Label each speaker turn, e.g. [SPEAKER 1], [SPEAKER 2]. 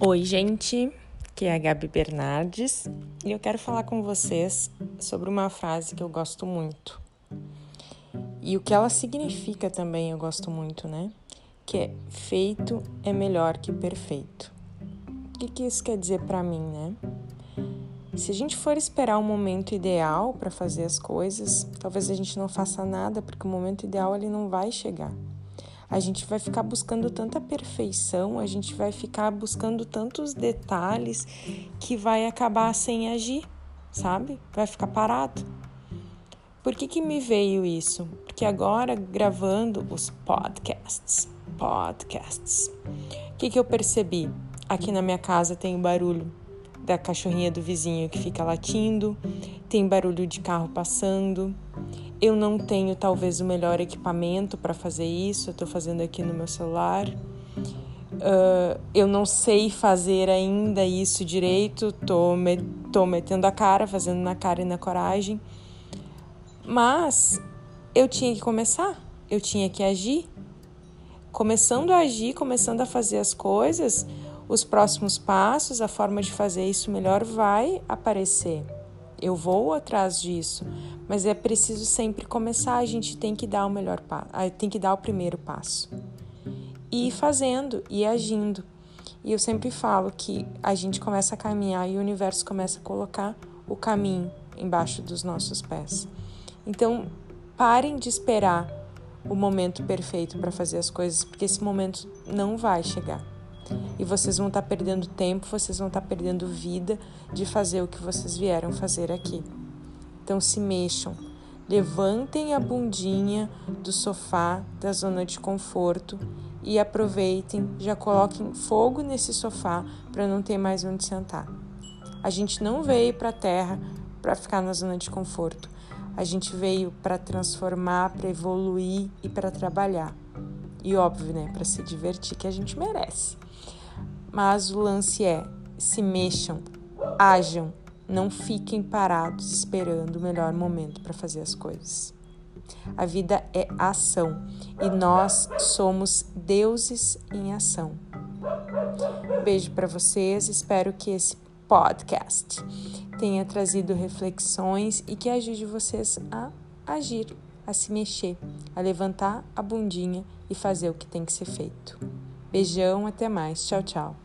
[SPEAKER 1] Oi, gente, que é a Gabi Bernardes e eu quero falar com vocês sobre uma frase que eu gosto muito. E o que ela significa também eu gosto muito, né? Que é feito é melhor que perfeito. O que, que isso quer dizer para mim, né? Se a gente for esperar o momento ideal para fazer as coisas, talvez a gente não faça nada porque o momento ideal ele não vai chegar a gente vai ficar buscando tanta perfeição, a gente vai ficar buscando tantos detalhes que vai acabar sem agir, sabe? Vai ficar parado. Por que, que me veio isso? Porque agora, gravando os podcasts, podcasts, o que, que eu percebi? Aqui na minha casa tem o barulho da cachorrinha do vizinho que fica latindo, tem barulho de carro passando, eu não tenho talvez o melhor equipamento para fazer isso, eu estou fazendo aqui no meu celular. Uh, eu não sei fazer ainda isso direito, tô, me, tô metendo a cara, fazendo na cara e na coragem. Mas eu tinha que começar, eu tinha que agir. Começando a agir, começando a fazer as coisas, os próximos passos, a forma de fazer isso melhor vai aparecer eu vou atrás disso, mas é preciso sempre começar, a gente tem que dar o melhor tem que dar o primeiro passo. E ir fazendo e agindo. E eu sempre falo que a gente começa a caminhar e o universo começa a colocar o caminho embaixo dos nossos pés. Então, parem de esperar o momento perfeito para fazer as coisas, porque esse momento não vai chegar. E vocês vão estar tá perdendo tempo, vocês vão estar tá perdendo vida de fazer o que vocês vieram fazer aqui. Então se mexam, levantem a bundinha do sofá, da zona de conforto e aproveitem, já coloquem fogo nesse sofá para não ter mais onde sentar. A gente não veio para a Terra para ficar na zona de conforto. A gente veio para transformar, para evoluir e para trabalhar. E óbvio, né, para se divertir que a gente merece. Mas o lance é: se mexam, ajam, não fiquem parados esperando o melhor momento para fazer as coisas. A vida é ação e nós somos deuses em ação. Beijo para vocês, espero que esse podcast tenha trazido reflexões e que ajude vocês a agir, a se mexer, a levantar a bundinha e fazer o que tem que ser feito. Beijão, até mais. Tchau, tchau.